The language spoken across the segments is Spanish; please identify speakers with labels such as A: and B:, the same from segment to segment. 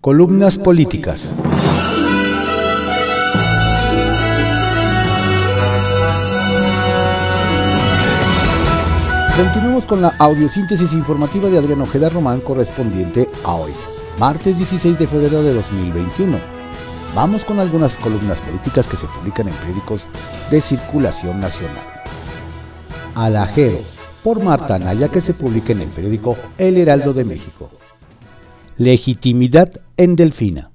A: Columnas políticas. Continuamos con la audiosíntesis informativa de Adrián Ojeda Román correspondiente a hoy, martes 16 de febrero de 2021. Vamos con algunas columnas políticas que se publican en periódicos de circulación nacional. Alajero, por Marta Anaya, que se publica en el periódico El Heraldo de México. Legitimidad en Delfina.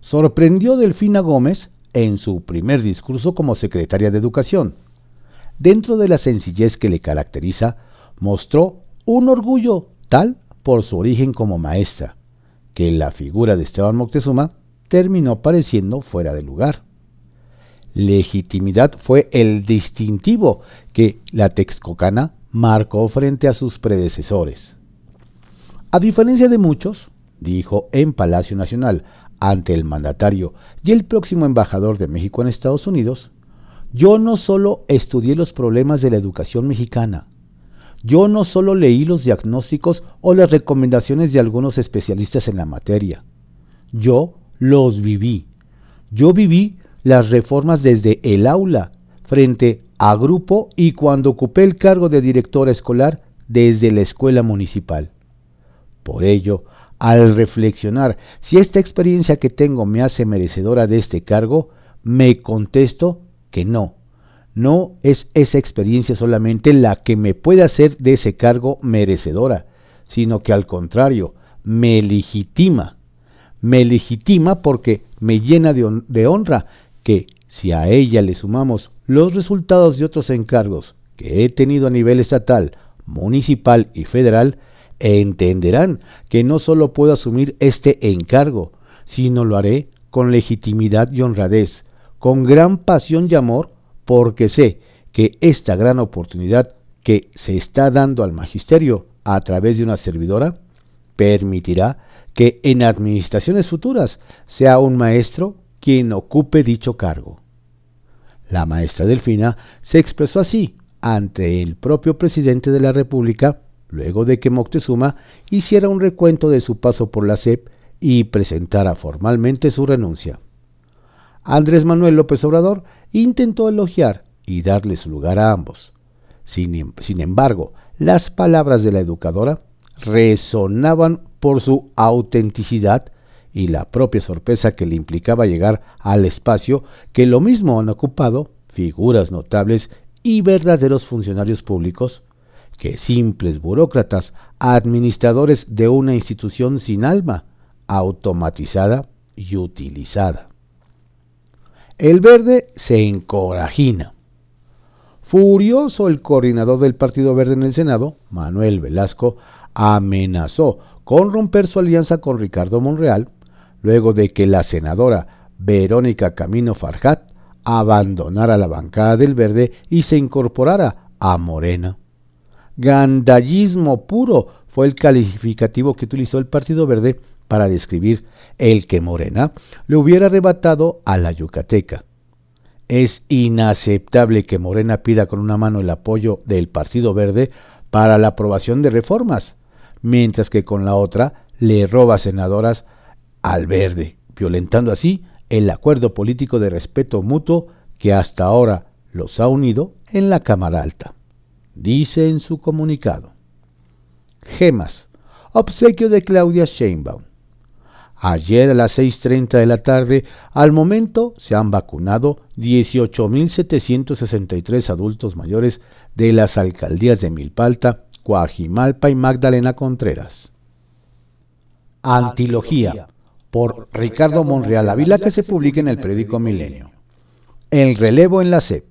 A: Sorprendió Delfina Gómez en su primer discurso como secretaria de Educación. Dentro de la sencillez que le caracteriza, mostró un orgullo tal por su origen como maestra, que la figura de Esteban Moctezuma terminó pareciendo fuera de lugar. Legitimidad fue el distintivo que la Texcocana marcó frente a sus predecesores. A diferencia de muchos, dijo en Palacio Nacional ante el mandatario y el próximo embajador de México en Estados Unidos, yo no solo estudié los problemas de la educación mexicana, yo no solo leí los diagnósticos o las recomendaciones de algunos especialistas en la materia, yo los viví. Yo viví las reformas desde el aula, frente a grupo y cuando ocupé el cargo de directora escolar desde la escuela municipal. Por ello, al reflexionar si esta experiencia que tengo me hace merecedora de este cargo, me contesto que no. No es esa experiencia solamente la que me puede hacer de ese cargo merecedora, sino que al contrario, me legitima. Me legitima porque me llena de, de honra que si a ella le sumamos los resultados de otros encargos que he tenido a nivel estatal, municipal y federal, entenderán que no solo puedo asumir este encargo, sino lo haré con legitimidad y honradez, con gran pasión y amor, porque sé que esta gran oportunidad que se está dando al magisterio a través de una servidora permitirá que en administraciones futuras sea un maestro quien ocupe dicho cargo. La maestra Delfina se expresó así ante el propio presidente de la República luego de que Moctezuma hiciera un recuento de su paso por la SEP y presentara formalmente su renuncia. Andrés Manuel López Obrador intentó elogiar y darle su lugar a ambos. Sin, em, sin, embargo, las palabras de la educadora resonaban por su autenticidad y la propia sorpresa que le implicaba llegar al espacio que lo mismo han ocupado figuras notables y verdaderos funcionarios públicos que simples burócratas, administradores de una institución sin alma, automatizada y utilizada. El verde se encorajina. Furioso el coordinador del Partido Verde en el Senado, Manuel Velasco, amenazó con romper su alianza con Ricardo Monreal, luego de que la senadora Verónica Camino Farjat abandonara la bancada del Verde y se incorporara a Morena. Gandallismo puro fue el calificativo que utilizó el Partido Verde para describir el que Morena le hubiera arrebatado a la Yucateca. Es inaceptable que Morena pida con una mano el apoyo del Partido Verde para la aprobación de reformas, mientras que con la otra le roba senadoras al Verde, violentando así el acuerdo político de respeto mutuo que hasta ahora los ha unido en la Cámara Alta dice en su comunicado. Gemas, obsequio de Claudia Sheinbaum. Ayer a las 6.30 de la tarde, al momento se han vacunado 18.763 adultos mayores de las alcaldías de Milpalta, Coajimalpa y Magdalena Contreras. Antilogía, por Ricardo Monreal Ávila, que se publica en el periódico Milenio. El relevo en la SEP.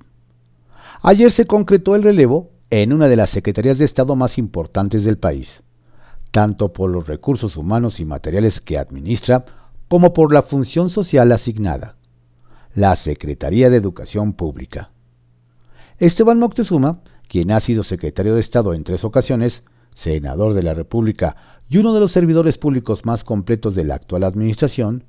A: Ayer se concretó el relevo en una de las secretarías de Estado más importantes del país, tanto por los recursos humanos y materiales que administra como por la función social asignada, la Secretaría de Educación Pública. Esteban Moctezuma, quien ha sido secretario de Estado en tres ocasiones, senador de la República y uno de los servidores públicos más completos de la actual administración,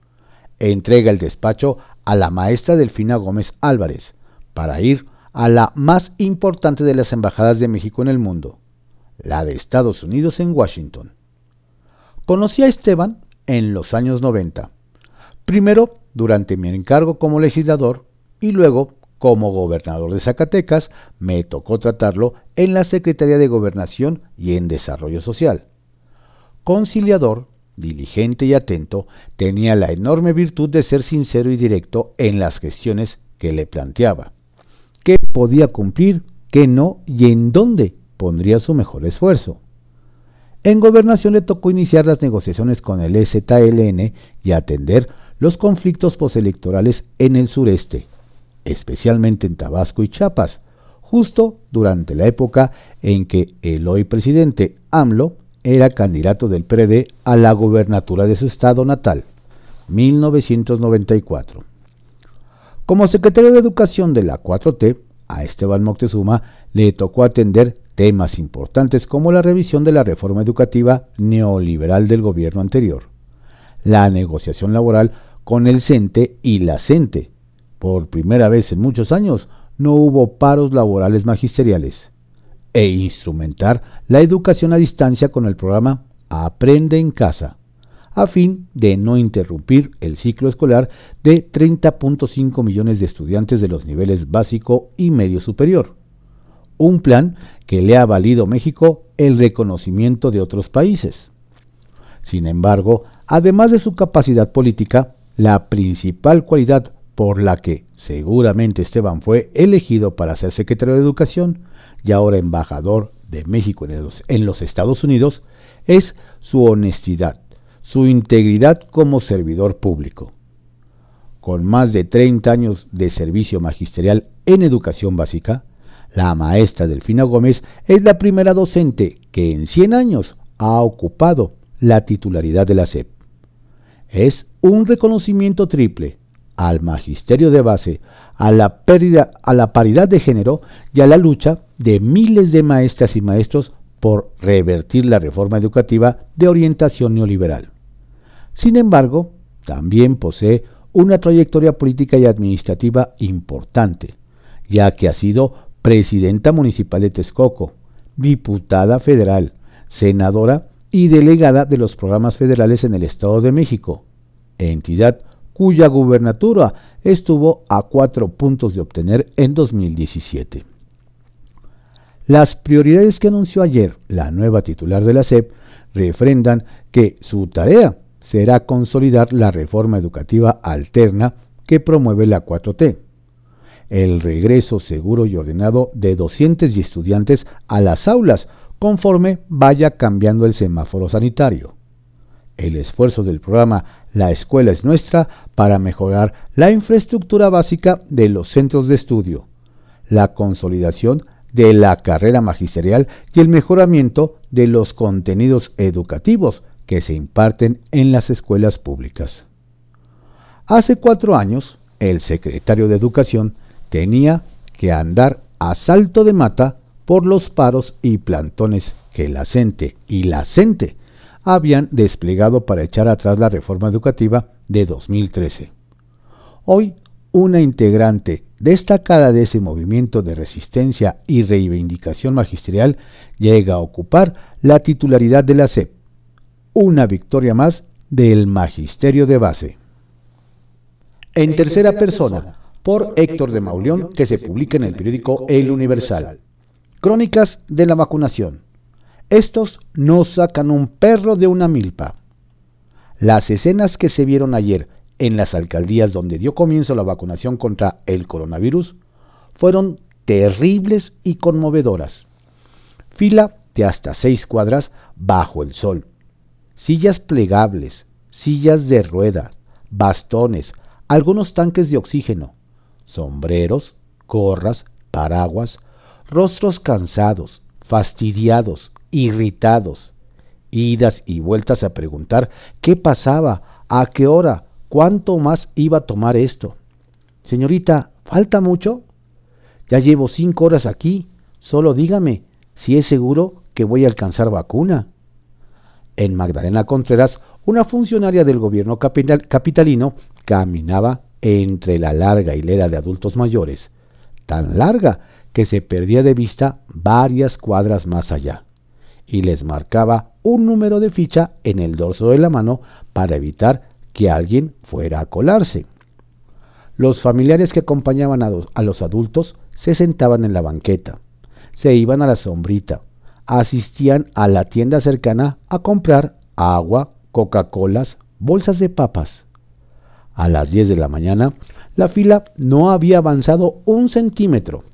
A: entrega el despacho a la maestra Delfina Gómez Álvarez para ir a la más importante de las embajadas de México en el mundo, la de Estados Unidos en Washington. Conocí a Esteban en los años 90. Primero durante mi encargo como legislador y luego como gobernador de Zacatecas me tocó tratarlo en la Secretaría de Gobernación y en Desarrollo Social. Conciliador, diligente y atento, tenía la enorme virtud de ser sincero y directo en las gestiones que le planteaba. ¿Qué podía cumplir, qué no y en dónde pondría su mejor esfuerzo? En gobernación le tocó iniciar las negociaciones con el EZLN y atender los conflictos postelectorales en el sureste, especialmente en Tabasco y Chiapas, justo durante la época en que el hoy presidente AMLO era candidato del PRD a la gobernatura de su estado natal, 1994. Como secretario de Educación de la 4T, a Esteban Moctezuma le tocó atender temas importantes como la revisión de la reforma educativa neoliberal del gobierno anterior, la negociación laboral con el CENTE y la CENTE. Por primera vez en muchos años no hubo paros laborales magisteriales. E instrumentar la educación a distancia con el programa Aprende en casa, a fin de no interrumpir el ciclo escolar de 30.5 millones de estudiantes de los niveles básico y medio superior. Un plan que le ha valido a México el reconocimiento de otros países. Sin embargo, además de su capacidad política, la principal cualidad por la que seguramente Esteban fue elegido para ser secretario de Educación y ahora embajador de México en los, en los Estados Unidos es su honestidad, su integridad como servidor público. Con más de 30 años de servicio magisterial en educación básica, la maestra Delfina Gómez es la primera docente que en 100 años ha ocupado la titularidad de la SEP. Es un reconocimiento triple al magisterio de base, a la, a la paridad de género y a la lucha de miles de maestras y maestros por revertir la reforma educativa de orientación neoliberal. Sin embargo, también posee una trayectoria política y administrativa importante, ya que ha sido presidenta municipal de Texcoco, diputada federal, senadora y delegada de los programas federales en el Estado de México, entidad cuya gubernatura estuvo a cuatro puntos de obtener en 2017. Las prioridades que anunció ayer la nueva titular de la SEP refrendan que su tarea será consolidar la reforma educativa alterna que promueve la 4T, el regreso seguro y ordenado de docentes y estudiantes a las aulas conforme vaya cambiando el semáforo sanitario, el esfuerzo del programa La Escuela es Nuestra para mejorar la infraestructura básica de los centros de estudio, la consolidación de la carrera magisterial y el mejoramiento de los contenidos educativos que se imparten en las escuelas públicas. Hace cuatro años, el secretario de Educación tenía que andar a salto de mata por los paros y plantones que la CENTE y la CENTE habían desplegado para echar atrás la reforma educativa de 2013. Hoy, una integrante destacada de ese movimiento de resistencia y reivindicación magisterial llega a ocupar la titularidad de la SEP, una victoria más del magisterio de base. En tercera persona, por Héctor de Mauleón, que se publica en el periódico El Universal. Crónicas de la vacunación. Estos no sacan un perro de una milpa. Las escenas que se vieron ayer en las alcaldías donde dio comienzo la vacunación contra el coronavirus fueron terribles y conmovedoras. Fila de hasta seis cuadras bajo el sol. Sillas plegables, sillas de rueda, bastones, algunos tanques de oxígeno, sombreros, gorras, paraguas, rostros cansados, fastidiados, irritados, idas y vueltas a preguntar qué pasaba, a qué hora, cuánto más iba a tomar esto. Señorita, ¿falta mucho? Ya llevo cinco horas aquí, solo dígame si es seguro que voy a alcanzar vacuna. En Magdalena Contreras, una funcionaria del gobierno capitalino caminaba entre la larga hilera de adultos mayores, tan larga que se perdía de vista varias cuadras más allá y les marcaba un número de ficha en el dorso de la mano para evitar que alguien fuera a colarse. Los familiares que acompañaban a los, adultos se sentaban en la banqueta, se iban a la sombrita, asistían a la tienda cercana a comprar agua, Coca-Colas, bolsas de papas. A las 10 de la mañana, la fila no había avanzado un centímetro.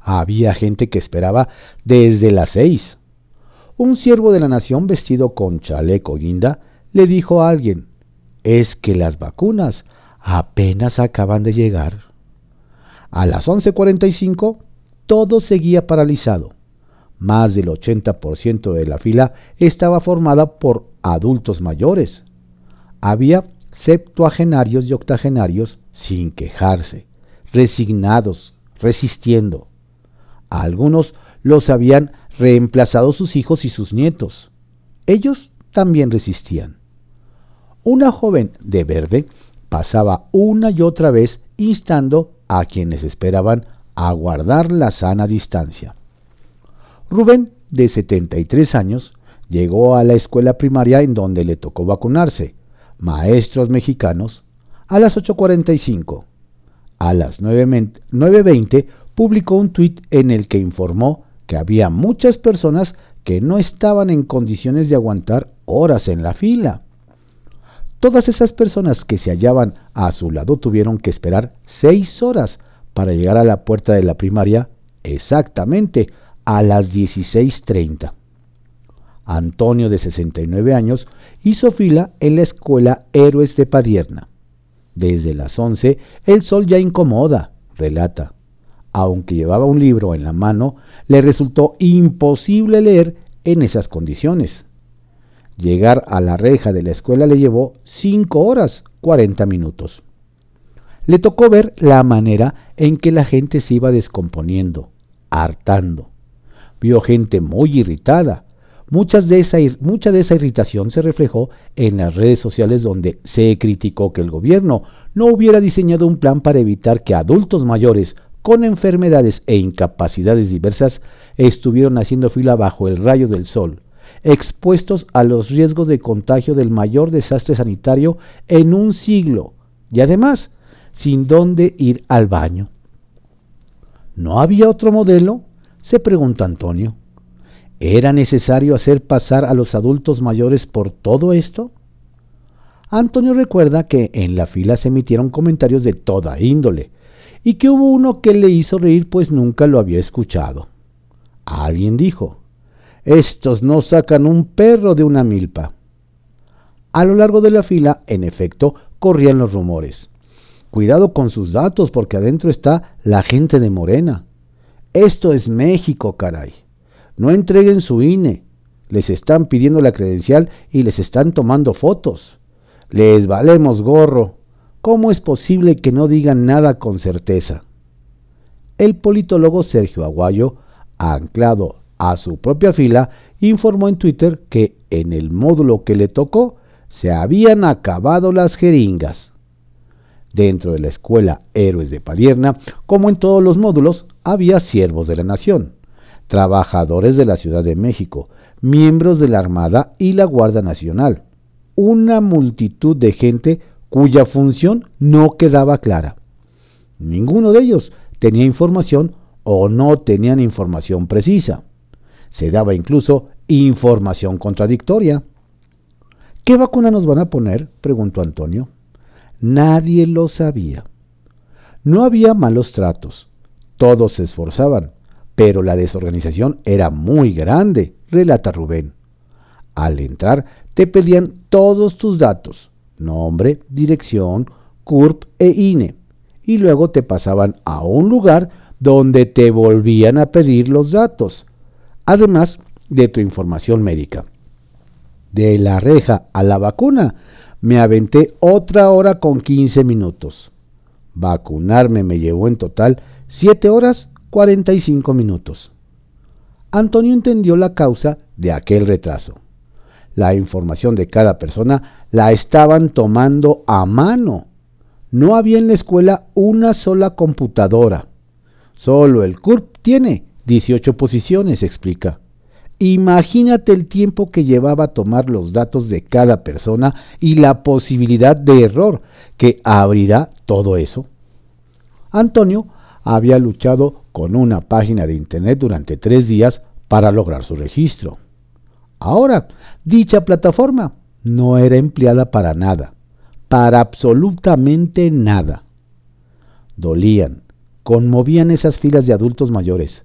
A: Había gente que esperaba desde las seis. Un siervo de la nación vestido con chaleco guinda le dijo a alguien, es que las vacunas apenas acaban de llegar. A las 11.45 todo seguía paralizado. Más del 80% de la fila estaba formada por adultos mayores. Había septuagenarios y octogenarios sin quejarse, resignados, resistiendo. A algunos los habían reemplazado sus hijos y sus nietos. Ellos también resistían. Una joven de verde pasaba una y otra vez instando a quienes esperaban a guardar la sana distancia. Rubén, de 73 años, llegó a la escuela primaria en donde le tocó vacunarse, maestros mexicanos, a las 8.45. A las 9.20 publicó un tuit en el que informó que había muchas personas que no estaban en condiciones de aguantar horas en la fila. Todas esas personas que se hallaban a su lado tuvieron que esperar seis horas para llegar a la puerta de la primaria exactamente a las 16.30. Antonio, de 69 años, hizo fila en la escuela Héroes de Padierna. Desde las 11 el sol ya incomoda, relata aunque llevaba un libro en la mano, le resultó imposible leer en esas condiciones. Llegar a la reja de la escuela le llevó 5 horas 40 minutos. Le tocó ver la manera en que la gente se iba descomponiendo, hartando. Vio gente muy irritada. Muchas de esa, mucha de esa irritación se reflejó en las redes sociales donde se criticó que el gobierno no hubiera diseñado un plan para evitar que adultos mayores con enfermedades e incapacidades diversas estuvieron haciendo fila bajo el rayo del sol, expuestos a los riesgos de contagio del mayor desastre sanitario en un siglo y además sin dónde ir al baño. ¿No había otro modelo? Se pregunta Antonio. ¿Era necesario hacer pasar a los adultos mayores por todo esto? Antonio recuerda que en la fila se emitieron comentarios de toda índole, y que hubo uno que le hizo reír pues nunca lo había escuchado. Alguien dijo, estos no sacan un perro de una milpa. A lo largo de la fila, en efecto, corrían los rumores. Cuidado con sus datos porque adentro está la gente de Morena. Esto es México, caray. No entreguen su INE. Les están pidiendo la credencial y les están tomando fotos. Les valemos gorro. ¿Cómo es posible que no digan nada con certeza? El politólogo Sergio Aguayo, anclado a su propia fila, informó en Twitter que en el módulo que le tocó se habían acabado las jeringas. Dentro de la escuela Héroes de Padierna, como en todos los módulos, había siervos de la nación, trabajadores de la Ciudad de México, miembros de la Armada y la Guardia Nacional, una multitud de gente cuya función no quedaba clara. Ninguno de ellos tenía información o no tenían información precisa. Se daba incluso información contradictoria. ¿Qué vacuna nos van a poner? preguntó Antonio. Nadie lo sabía. No había malos tratos. Todos se esforzaban, pero la desorganización era muy grande, relata Rubén. Al entrar te pedían todos tus datos, nombre, dirección, CURP e INE, y luego te pasaban a un lugar donde te volvían a pedir los datos, además de tu información médica. De la reja a la vacuna me aventé otra hora con 15 minutos. Vacunarme me llevó en total 7 horas 45 minutos. Antonio entendió la causa de aquel retraso. La información de cada persona la estaban tomando a mano. No había en la escuela una sola computadora. Solo el CURP tiene 18 posiciones, explica. Imagínate el tiempo que llevaba tomar los datos de cada persona y la posibilidad de error que abrirá todo eso. Antonio había luchado con una página de Internet durante tres días para lograr su registro. Ahora, dicha plataforma no era empleada para nada, para absolutamente nada. Dolían, conmovían esas filas de adultos mayores,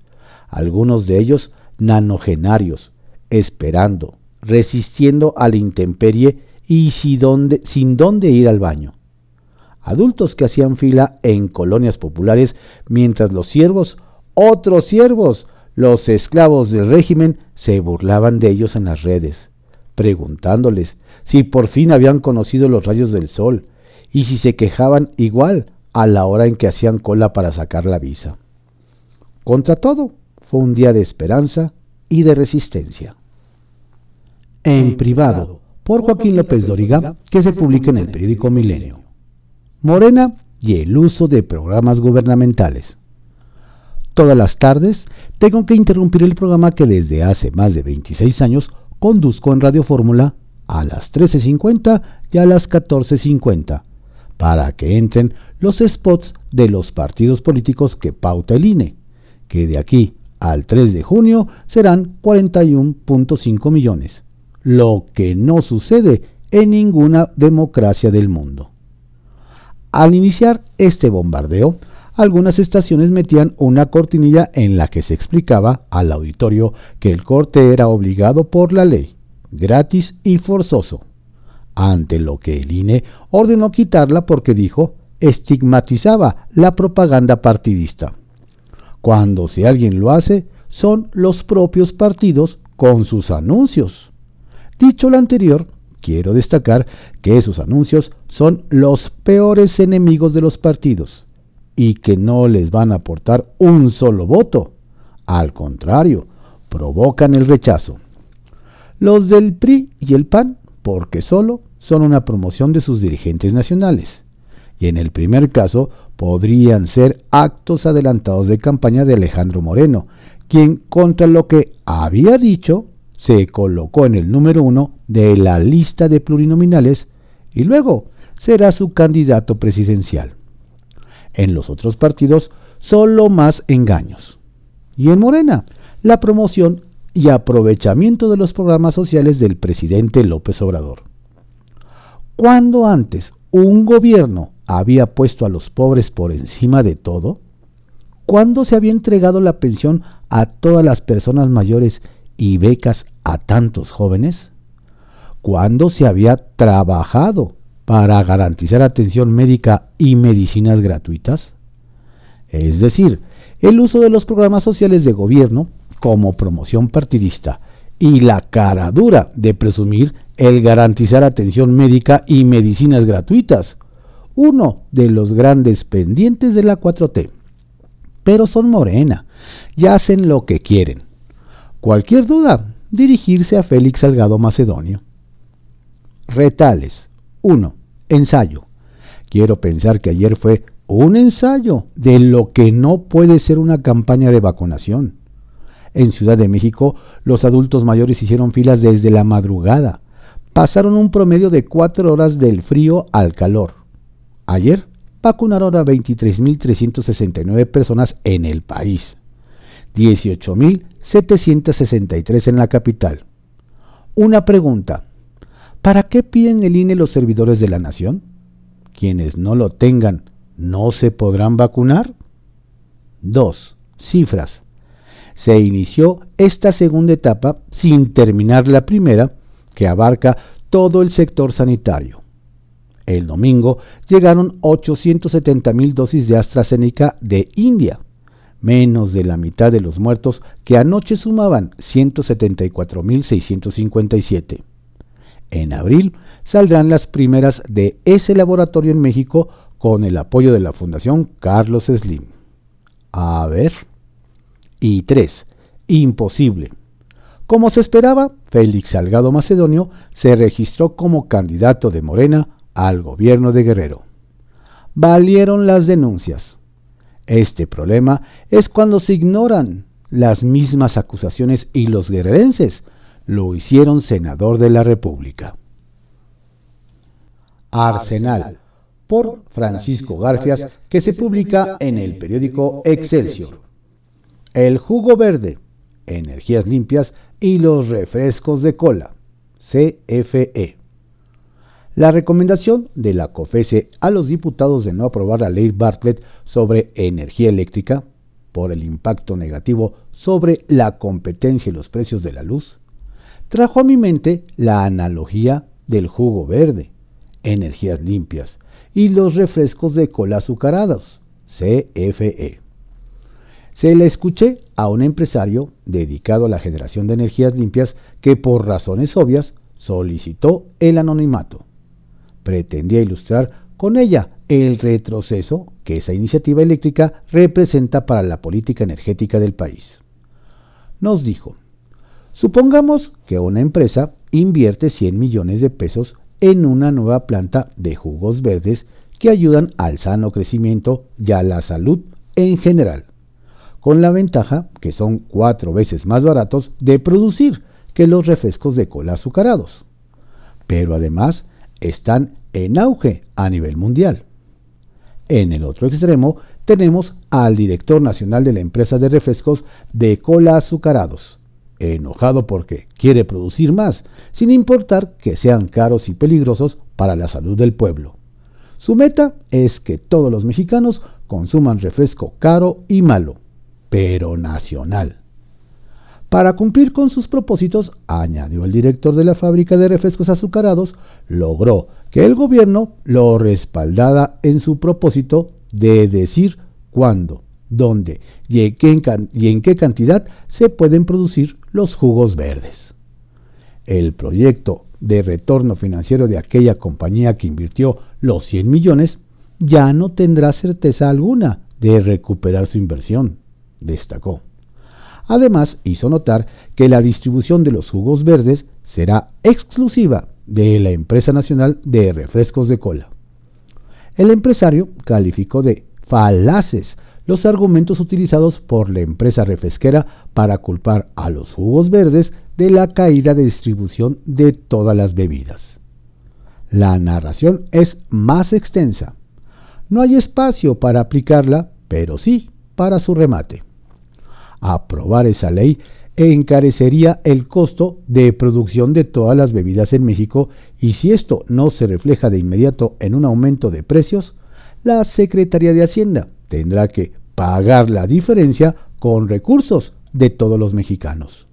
A: algunos de ellos nanogenarios, esperando, resistiendo a la intemperie y sin dónde, sin dónde ir al baño. Adultos que hacían fila en colonias populares mientras los siervos, otros siervos, los esclavos del régimen, se burlaban de ellos en las redes, preguntándoles si por fin habían conocido los rayos del sol y si se quejaban igual a la hora en que hacían cola para sacar la visa. Contra todo, fue un día de esperanza y de resistencia. En privado, por Joaquín López Doriga, que se publica en el periódico Milenio. Morena y el uso de programas gubernamentales. Todas las tardes tengo que interrumpir el programa que desde hace más de 26 años conduzco en Radio Fórmula a las 13.50 y a las 14.50 para que entren los spots de los partidos políticos que pauta el INE, que de aquí al 3 de junio serán 41.5 millones, lo que no sucede en ninguna democracia del mundo. Al iniciar este bombardeo, algunas estaciones metían una cortinilla en la que se explicaba al auditorio que el corte era obligado por la ley, gratis y forzoso, ante lo que el INE ordenó quitarla porque dijo estigmatizaba la propaganda partidista. Cuando si alguien lo hace, son los propios partidos con sus anuncios. Dicho lo anterior, quiero destacar que esos anuncios son los peores enemigos de los partidos y que no les van a aportar un solo voto. Al contrario, provocan el rechazo. Los del PRI y el PAN, porque solo son una promoción de sus dirigentes nacionales. Y en el primer caso, podrían ser actos adelantados de campaña de Alejandro Moreno, quien contra lo que había dicho se colocó en el número uno de la lista de plurinominales y luego será su candidato presidencial. En los otros partidos, solo más engaños. Y en Morena, la promoción y aprovechamiento de los programas sociales del presidente López Obrador. Cuando antes un gobierno había puesto a los pobres por encima de todo? ¿Cuándo se había entregado la pensión a todas las personas mayores y becas a tantos jóvenes? ¿Cuándo se había trabajado para garantizar atención médica y medicinas gratuitas? Es decir, el uso de los programas sociales de gobierno como promoción partidista y la cara dura de presumir el garantizar atención médica y medicinas gratuitas uno de los grandes pendientes de la 4T. Pero son morena y hacen lo que quieren. Cualquier duda, dirigirse a Félix Salgado Macedonio. Retales. 1. Ensayo. Quiero pensar que ayer fue un ensayo de lo que no puede ser una campaña de vacunación. En Ciudad de México, los adultos mayores hicieron filas desde la madrugada. Pasaron un promedio de cuatro horas del frío al calor. Ayer vacunaron a 23.369 personas en el país, 18.763 en la capital. Una pregunta, ¿para qué piden el INE los servidores de la nación? Quienes no lo tengan, ¿no se podrán vacunar? 2. Cifras. Se inició esta segunda etapa sin terminar la primera, que abarca todo el sector sanitario. El domingo llegaron 870 mil dosis de AstraZeneca de India, menos de la mitad de los muertos que anoche sumaban 174.657. En abril saldrán las primeras de ese laboratorio en México con el apoyo de la Fundación Carlos Slim. A ver. Y 3. Imposible. Como se esperaba, Félix Salgado Macedonio se registró como candidato de Morena al gobierno de Guerrero. Valieron las denuncias. Este problema es cuando se ignoran las mismas acusaciones y los guerrerenses lo hicieron senador de la República. Arsenal, por Francisco Garfias, que se publica en el periódico Excelsior. El jugo verde, energías limpias y los refrescos de cola, CFE. La recomendación de la COFESE a los diputados de no aprobar la ley Bartlett sobre energía eléctrica por el impacto negativo sobre la competencia y los precios de la luz, trajo a mi mente la analogía del jugo verde, energías limpias y los refrescos de cola azucarados, CFE. Se le escuché a un empresario dedicado a la generación de energías limpias que por razones obvias solicitó el anonimato pretendía ilustrar con ella el retroceso que esa iniciativa eléctrica representa para la política energética del país. Nos dijo, supongamos que una empresa invierte 100 millones de pesos en una nueva planta de jugos verdes que ayudan al sano crecimiento y a la salud en general, con la ventaja que son cuatro veces más baratos de producir que los refrescos de cola azucarados. Pero además están en auge a nivel mundial. En el otro extremo tenemos al director nacional de la empresa de refrescos de cola azucarados, enojado porque quiere producir más, sin importar que sean caros y peligrosos para la salud del pueblo. Su meta es que todos los mexicanos consuman refresco caro y malo, pero nacional. Para cumplir con sus propósitos, añadió el director de la fábrica de refrescos azucarados, logró que el gobierno lo respaldara en su propósito de decir cuándo, dónde y en, qué, cantidad se pueden producir los jugos verdes. El proyecto de retorno financiero de aquella compañía que invirtió los 100 millones ya no tendrá certeza alguna de recuperar su inversión, destacó. Además, hizo notar que la distribución de los jugos verdes será exclusiva de la empresa nacional de refrescos de cola. El empresario calificó de falaces los argumentos utilizados por la empresa refresquera para culpar a los jugos verdes de la caída de distribución de todas las bebidas. La narración es más extensa. No hay espacio para aplicarla, pero sí para su remate aprobar esa ley encarecería el costo de producción de todas las bebidas en México y si esto no se refleja de inmediato en un aumento de precios, la Secretaría de Hacienda tendrá que pagar la diferencia con recursos de todos los mexicanos.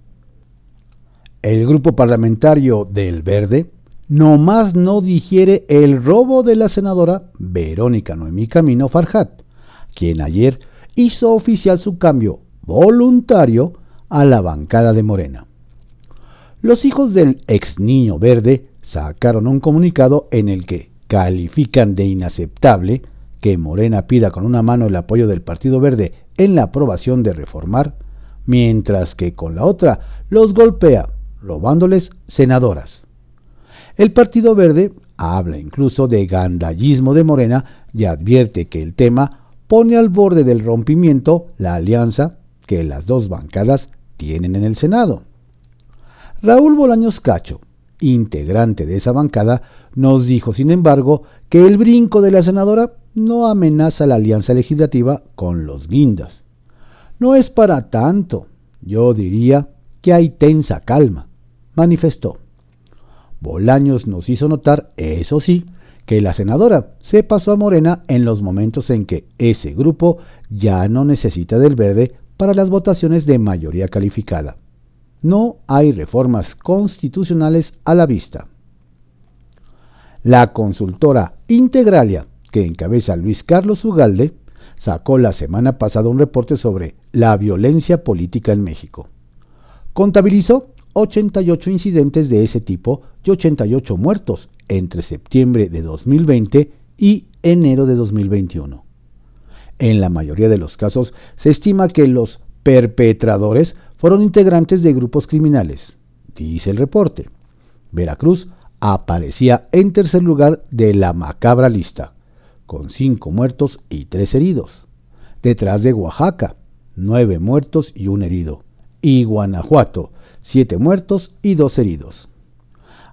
A: El grupo parlamentario del Verde nomás no digiere el robo de la senadora Verónica Noemí Camino Farjat, quien ayer hizo oficial su cambio voluntario a la bancada de Morena. Los hijos del ex niño verde sacaron un comunicado en el que califican de inaceptable que Morena pida con una mano el apoyo del Partido Verde en la aprobación de reformar, mientras que con la otra los golpea, robándoles senadoras. El Partido Verde habla incluso de gandallismo de Morena y advierte que el tema pone al borde del rompimiento la alianza que las dos bancadas tienen en el Senado. Raúl Bolaños Cacho, integrante de esa bancada, nos dijo, sin embargo, que el brinco de la senadora no amenaza la alianza legislativa con los guindas. No es para tanto, yo diría que hay tensa calma, manifestó. Bolaños nos hizo notar, eso sí, que la senadora se pasó a Morena en los momentos en que ese grupo ya no necesita del verde para las votaciones de mayoría calificada. No hay reformas constitucionales a la vista. La consultora Integralia, que encabeza Luis Carlos Ugalde, sacó la semana pasada un reporte sobre la violencia política en México. Contabilizó 88 incidentes de ese tipo y 88 muertos entre septiembre de 2020 y enero de 2021. En la mayoría de los casos se estima que los perpetradores fueron integrantes de grupos criminales, dice el reporte. Veracruz aparecía en tercer lugar de la macabra lista, con cinco muertos y tres heridos, detrás de Oaxaca, nueve muertos y un herido. Y Guanajuato, siete muertos y dos heridos.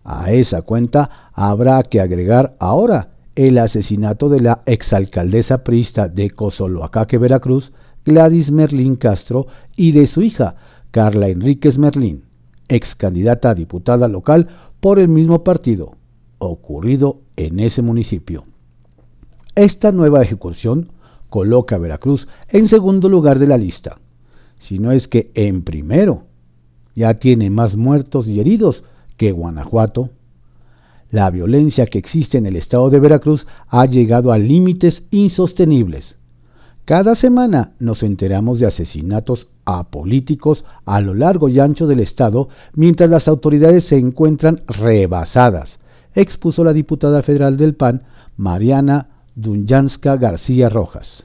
A: A esa cuenta habrá que agregar ahora el asesinato de la exalcaldesa priista de Cozoloacaque, Veracruz, Gladys Merlín Castro, y de su hija, Carla Enríquez Merlín, ex candidata a diputada local por el mismo partido, ocurrido en ese municipio. Esta nueva ejecución coloca a Veracruz en segundo lugar de la lista, si no es que en primero. Ya tiene más muertos y heridos que Guanajuato. La violencia que existe en el estado de Veracruz ha llegado a límites insostenibles. Cada semana nos enteramos de asesinatos a políticos a lo largo y ancho del estado mientras las autoridades se encuentran rebasadas, expuso la diputada federal del PAN, Mariana Dunyanska García Rojas.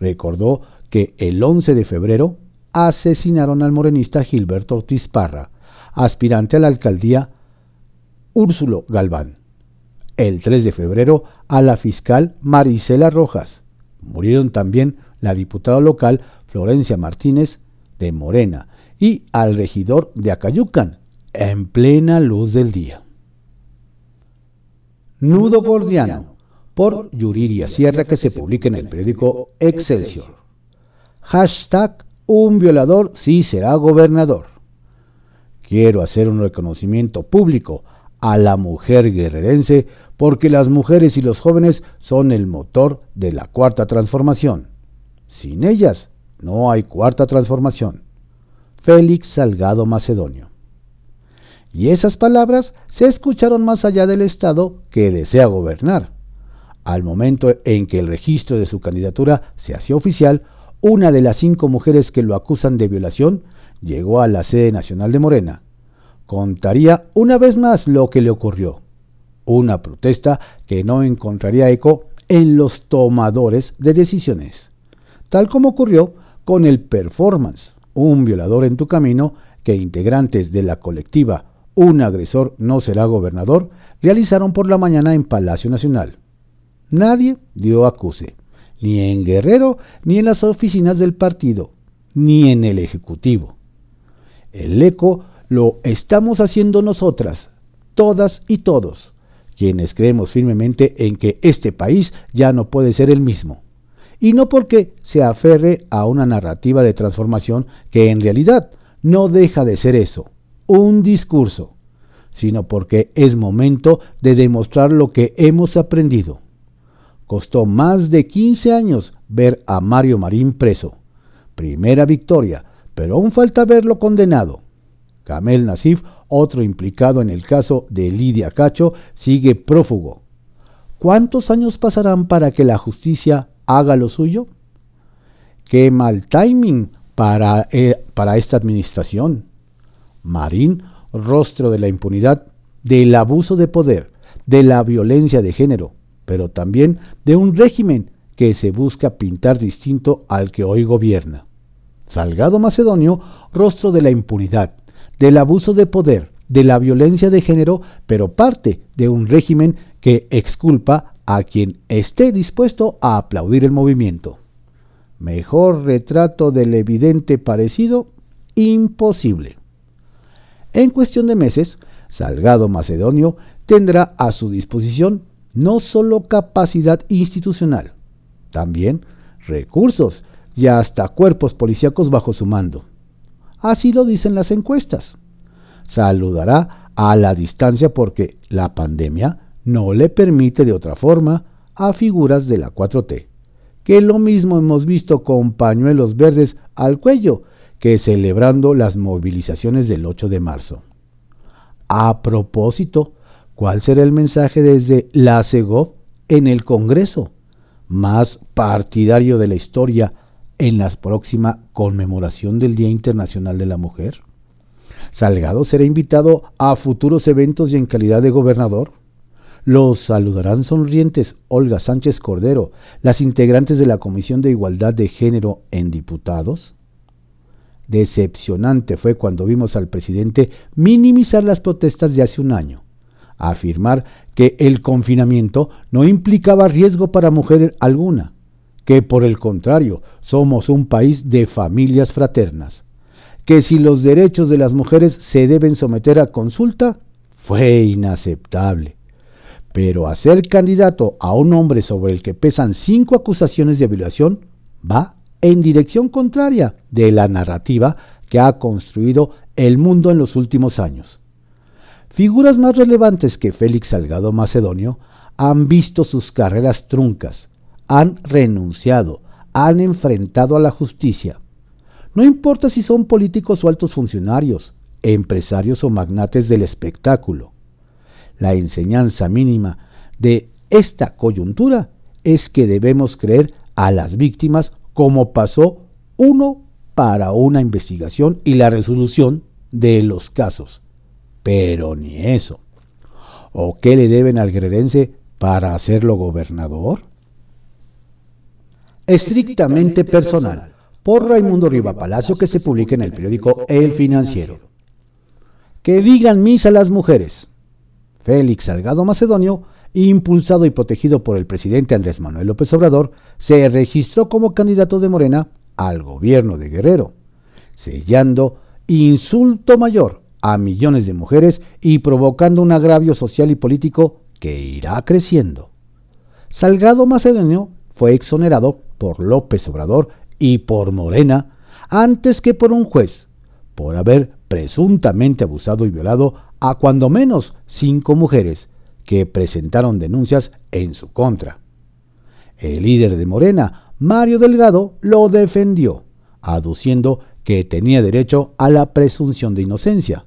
A: Recordó que el 11 de febrero asesinaron al morenista Gilberto Ortiz Parra, aspirante a la alcaldía Úrsulo Galván. El 3 de febrero a la fiscal Marisela Rojas. Murieron también la diputada local Florencia Martínez de Morena y al regidor de Acayucan en plena luz del día. Nudo Gordiano por Yuriria Sierra que se publica en el periódico Excelsior. Hashtag un violador sí será gobernador. Quiero hacer un reconocimiento público a la mujer guerrerense porque las mujeres y los jóvenes son el motor de la cuarta transformación. Sin ellas no hay cuarta transformación. Félix Salgado Macedonio. Y esas palabras se escucharon más allá del Estado que desea gobernar. Al momento en que el registro de su candidatura se hacía oficial, una de las cinco mujeres que lo acusan de violación llegó a la sede nacional de Morena. Contaría una vez más lo que le ocurrió. Una protesta que no encontraría eco en los tomadores de decisiones. Tal como ocurrió con el performance, un violador en tu camino, que integrantes de la colectiva Un agresor no será gobernador realizaron por la mañana en Palacio Nacional. Nadie dio acuse, ni en Guerrero, ni en las oficinas del partido, ni en el Ejecutivo. El eco lo estamos haciendo nosotras, todas y todos, quienes creemos firmemente en que este país ya no puede ser el mismo. Y no porque se aferre a una narrativa de transformación que en realidad no deja de ser eso, un discurso, sino porque es momento de demostrar lo que hemos aprendido. Costó más de 15 años ver a Mario Marín preso. Primera victoria, pero aún falta verlo condenado. Kamel Nasif, otro implicado en el caso de Lidia Cacho, sigue prófugo. ¿Cuántos años pasarán para que la justicia haga lo suyo? Qué mal timing para, eh, para esta administración. Marín, rostro de la impunidad, del abuso de poder, de la violencia de género, pero también de un régimen que se busca pintar distinto al que hoy gobierna. Salgado Macedonio, rostro de la impunidad, del abuso de poder, de la violencia de género, pero parte de un régimen que exculpa a quien esté dispuesto a aplaudir el movimiento. Mejor retrato del evidente parecido, imposible. En cuestión de meses, Salgado Macedonio tendrá a su disposición no solo capacidad institucional, también recursos y hasta cuerpos policíacos bajo su mando. Así lo dicen las encuestas. Saludará a la distancia porque la pandemia no le permite de otra forma a figuras de la 4T, que lo mismo hemos visto con pañuelos verdes al cuello que celebrando las movilizaciones del 8 de marzo. A propósito, ¿cuál será el mensaje desde la CEGOV en el Congreso, más partidario de la historia en la próxima conmemoración del Día Internacional de la Mujer? Salgado será invitado a futuros eventos y en calidad de gobernador. Los saludarán sonrientes Olga Sánchez Cordero, las integrantes de la Comisión de Igualdad de Género en Diputados. Decepcionante fue cuando vimos al presidente minimizar las protestas de hace un año, afirmar que el confinamiento no implicaba riesgo para mujer alguna, que por el contrario somos un país de familias fraternas, que si los derechos de las mujeres se deben someter a consulta, fue inaceptable. Pero hacer candidato a un hombre sobre el que pesan cinco acusaciones de violación va en dirección contraria de la narrativa que ha construido el mundo en los últimos años. Figuras más relevantes que Félix Salgado Macedonio han visto sus carreras truncas, han renunciado, han enfrentado a la justicia. No importa si son políticos o altos funcionarios, empresarios o magnates del espectáculo. La enseñanza mínima de esta coyuntura es que debemos creer a las víctimas como pasó uno para una investigación y la resolución de los casos. Pero ni eso. ¿O qué le deben al grerense para hacerlo gobernador? Estrictamente personal, por Raimundo Riva Palacio, que se publica en el periódico El Financiero. Que digan misa las mujeres. Félix Salgado Macedonio, impulsado y protegido por el presidente Andrés Manuel López Obrador, se registró como candidato de Morena al gobierno de Guerrero, sellando insulto mayor a millones de mujeres y provocando un agravio social y político que irá creciendo. Salgado Macedonio fue exonerado por López Obrador y por Morena antes que por un juez, por haber presuntamente abusado y violado a cuando menos cinco mujeres que presentaron denuncias en su contra. El líder de Morena, Mario Delgado, lo defendió, aduciendo que tenía derecho a la presunción de inocencia,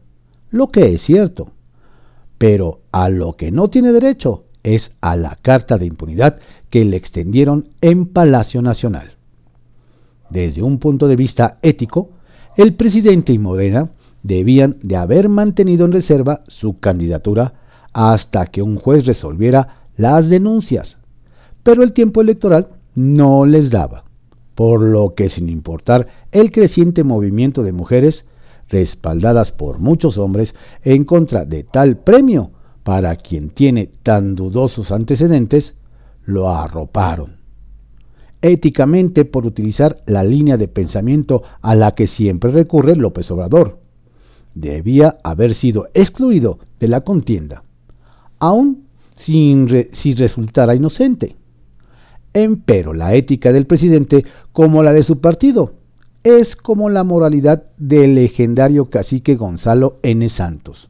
A: lo que es cierto. Pero a lo que no tiene derecho es a la carta de impunidad que le extendieron en Palacio Nacional. Desde un punto de vista ético, el presidente y Morena debían de haber mantenido en reserva su candidatura hasta que un juez resolviera las denuncias, pero el tiempo electoral no les daba, por lo que sin importar el creciente movimiento de mujeres, respaldadas por muchos hombres en contra de tal premio para quien tiene tan dudosos antecedentes, lo arroparon. Éticamente por utilizar la línea de pensamiento a la que siempre recurre López Obrador. Debía haber sido excluido de la contienda, aun sin si resultara inocente. Empero la ética del presidente, como la de su partido, es como la moralidad del legendario cacique Gonzalo N. Santos.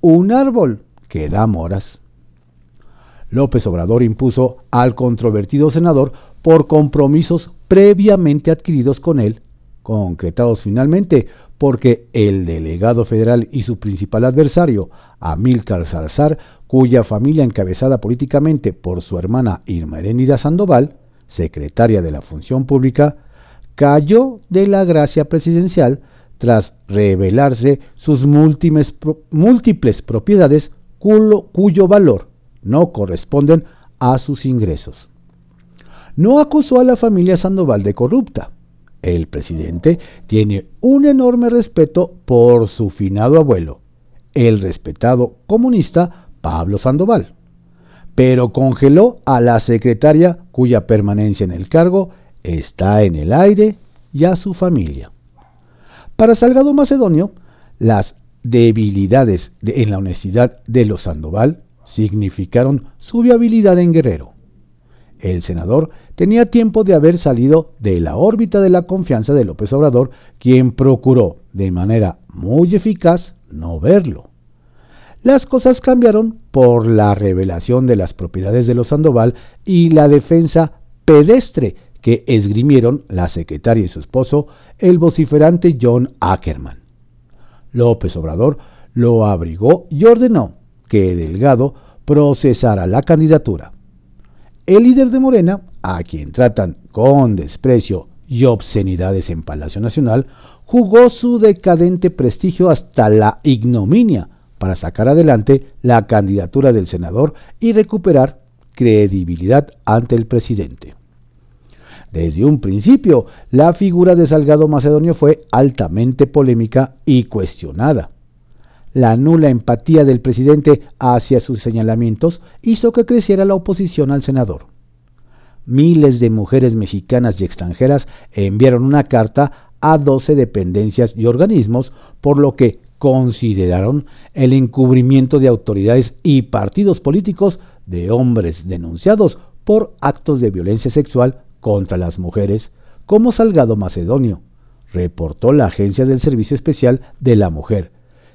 A: Un árbol que da moras. López Obrador impuso al controvertido senador por compromisos previamente adquiridos con él, concretados finalmente porque el delegado federal y su principal adversario, Amílcar Salazar, cuya familia encabezada políticamente por su hermana Irma Herénida Sandoval, secretaria de la Función Pública, cayó de la gracia presidencial tras revelarse sus múltiples, múltiples propiedades cuyo valor no corresponden a sus ingresos. No acusó a la familia Sandoval de corrupta. El presidente tiene un enorme respeto por su finado abuelo, el respetado comunista Pablo Sandoval, pero congeló a la secretaria cuya permanencia en el cargo está en el aire y a su familia. Para Salgado Macedonio, las debilidades en la honestidad de los Sandoval significaron su viabilidad en Guerrero. El senador tenía tiempo de haber salido de la órbita de la confianza de López Obrador, quien procuró de manera muy eficaz no verlo. Las cosas cambiaron por la revelación de las propiedades de los Sandoval y la defensa pedestre que esgrimieron la secretaria y su esposo, el vociferante John Ackerman. López Obrador lo abrigó y ordenó que Delgado procesara la candidatura. El líder de Morena, a quien tratan con desprecio y obscenidades en Palacio Nacional, jugó su decadente prestigio hasta la ignominia para sacar adelante la candidatura del senador y recuperar credibilidad ante el presidente. Desde un principio, la figura de Salgado Macedonio fue altamente polémica y cuestionada. La nula empatía del presidente hacia sus señalamientos hizo que creciera la oposición al senador. miles de mujeres mexicanas y extranjeras enviaron una carta a 12 dependencias y organismos, por lo que consideraron el encubrimiento de autoridades y partidos políticos de hombres denunciados por actos de violencia sexual contra las mujeres, como Salgado Macedonio, reportó la Agencia del Servicio Especial de la Mujer,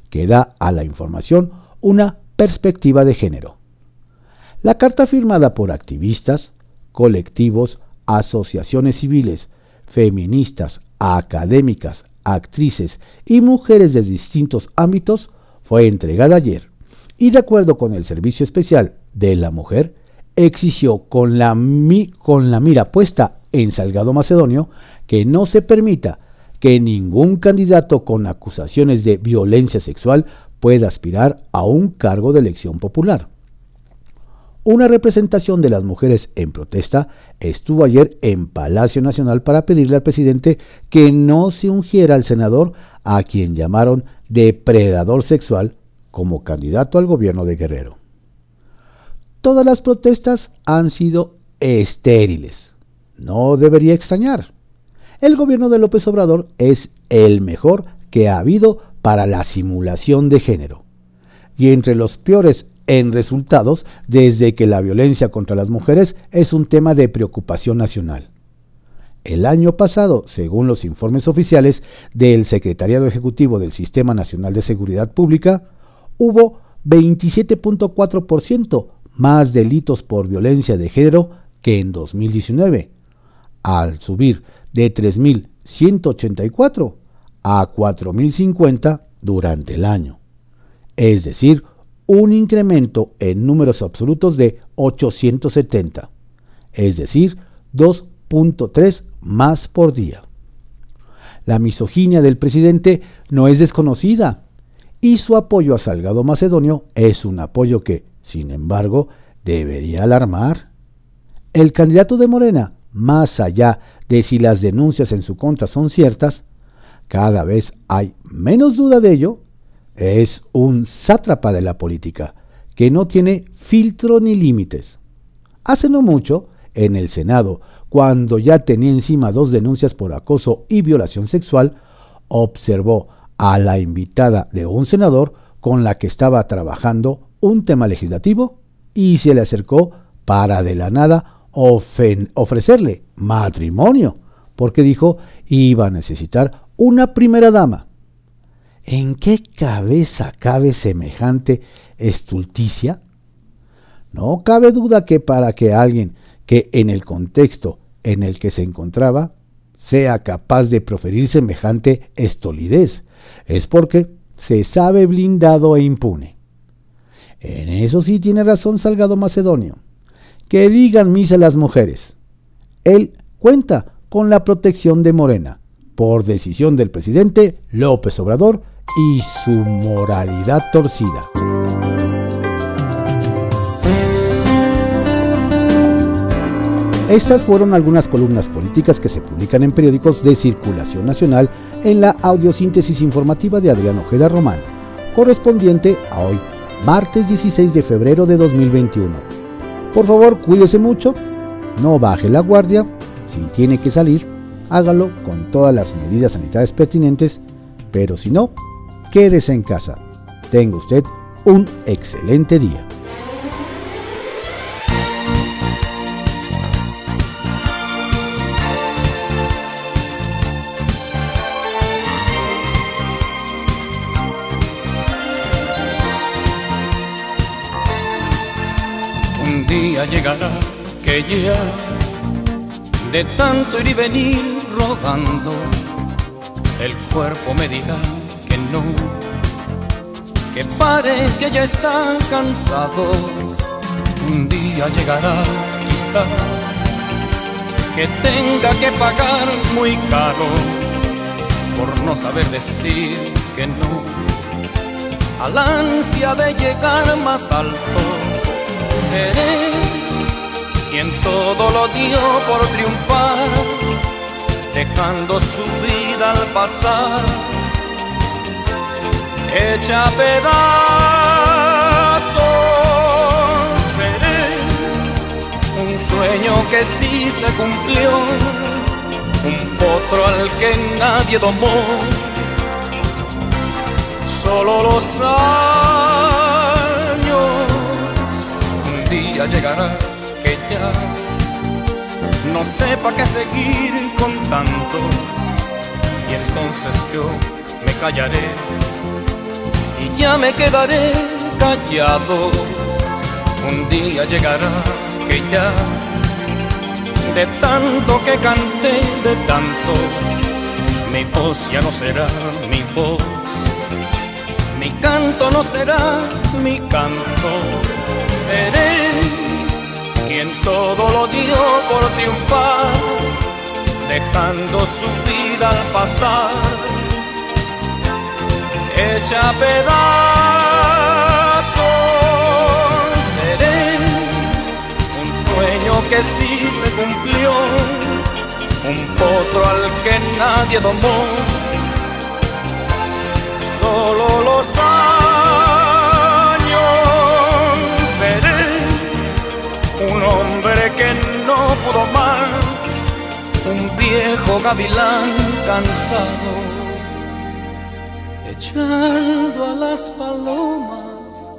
A: que da a la información una perspectiva de género. La carta firmada por activistas, colectivos, asociaciones civiles, feministas, académicas, actrices y mujeres de distintos ámbitos fue entregada ayer y de acuerdo con el Servicio Especial de la Mujer, exigió con la, con la mira puesta en Salgado Macedonio que no se permita que ningún candidato con acusaciones de violencia sexual pueda aspirar a un cargo de elección popular. Una representación de las mujeres en protesta estuvo ayer en Palacio Nacional para pedirle al presidente que no se ungiera al senador a quien llamaron depredador sexual como candidato al gobierno de Guerrero. Todas las protestas han sido estériles. No debería extrañar. El gobierno de López Obrador es el mejor que ha habido para la simulación de género. Y entre los peores en resultados desde que la violencia contra las mujeres es un tema de preocupación nacional. El año pasado, según los informes oficiales del Secretariado Ejecutivo del Sistema Nacional de Seguridad Pública, hubo 27.4% más delitos por violencia de género que en 2019, al subir de 3.184 a 4.050 durante el año. Es decir, un incremento en números absolutos de 870, es decir, 2.3 más por día. La misoginia del presidente no es desconocida y su apoyo a Salgado Macedonio es un apoyo que, sin embargo, debería alarmar. El candidato de Morena, más allá de si las denuncias en su contra son ciertas, cada vez hay menos duda de ello, es un sátrapa de la política, que no tiene filtro ni límites. Hace no mucho, en el Senado, cuando ya tenía encima dos denuncias por acoso y violación sexual, observó a la invitada de un senador con la que estaba trabajando un tema legislativo y se le acercó para de la nada ofrecerle matrimonio, porque dijo iba a necesitar una primera dama. ¿En qué cabeza cabe semejante estulticia? No cabe duda que para que alguien que en el contexto en el que se encontraba sea capaz de proferir semejante estolidez, es porque se sabe blindado e impune. En eso sí tiene razón Salgado Macedonio. Que digan misa las mujeres. Él cuenta con la protección de Morena, por decisión del presidente López Obrador, y su moralidad torcida. Estas fueron algunas columnas políticas que se publican en periódicos de circulación nacional en la audiosíntesis informativa de Adrián Ojeda Román, correspondiente a hoy, martes 16 de febrero de 2021. Por favor, cuídese mucho, no baje la guardia, si tiene que salir, hágalo con todas las medidas sanitarias pertinentes, pero si no, quédese en casa. Tenga usted un excelente día.
B: Llegará que ya de tanto ir y venir rodando, el cuerpo me dirá que pare que ya está cansado. Un día llegará, quizá, que tenga que pagar muy caro por no saber decir que no. Al ansia de llegar más alto, seré quien todo lo dio por triunfar, dejando su vida al pasar hecha pedazos. Seré un sueño que sí se cumplió, un potro al que nadie domó. Solo los años, día llegará que ya no sepa qué seguir con tanto, y entonces yo me callaré y ya me quedaré callado. Un día llegará que ya de tanto que canté, de tanto, mi voz ya no será mi voz, mi canto no será mi canto, seré quien todo lo dio por triunfar, dejando su vida al pasar, hecha pedazos que sí se cumplió, un potro al que nadie domó. Viejo gavilán cansado, echando a las palomas.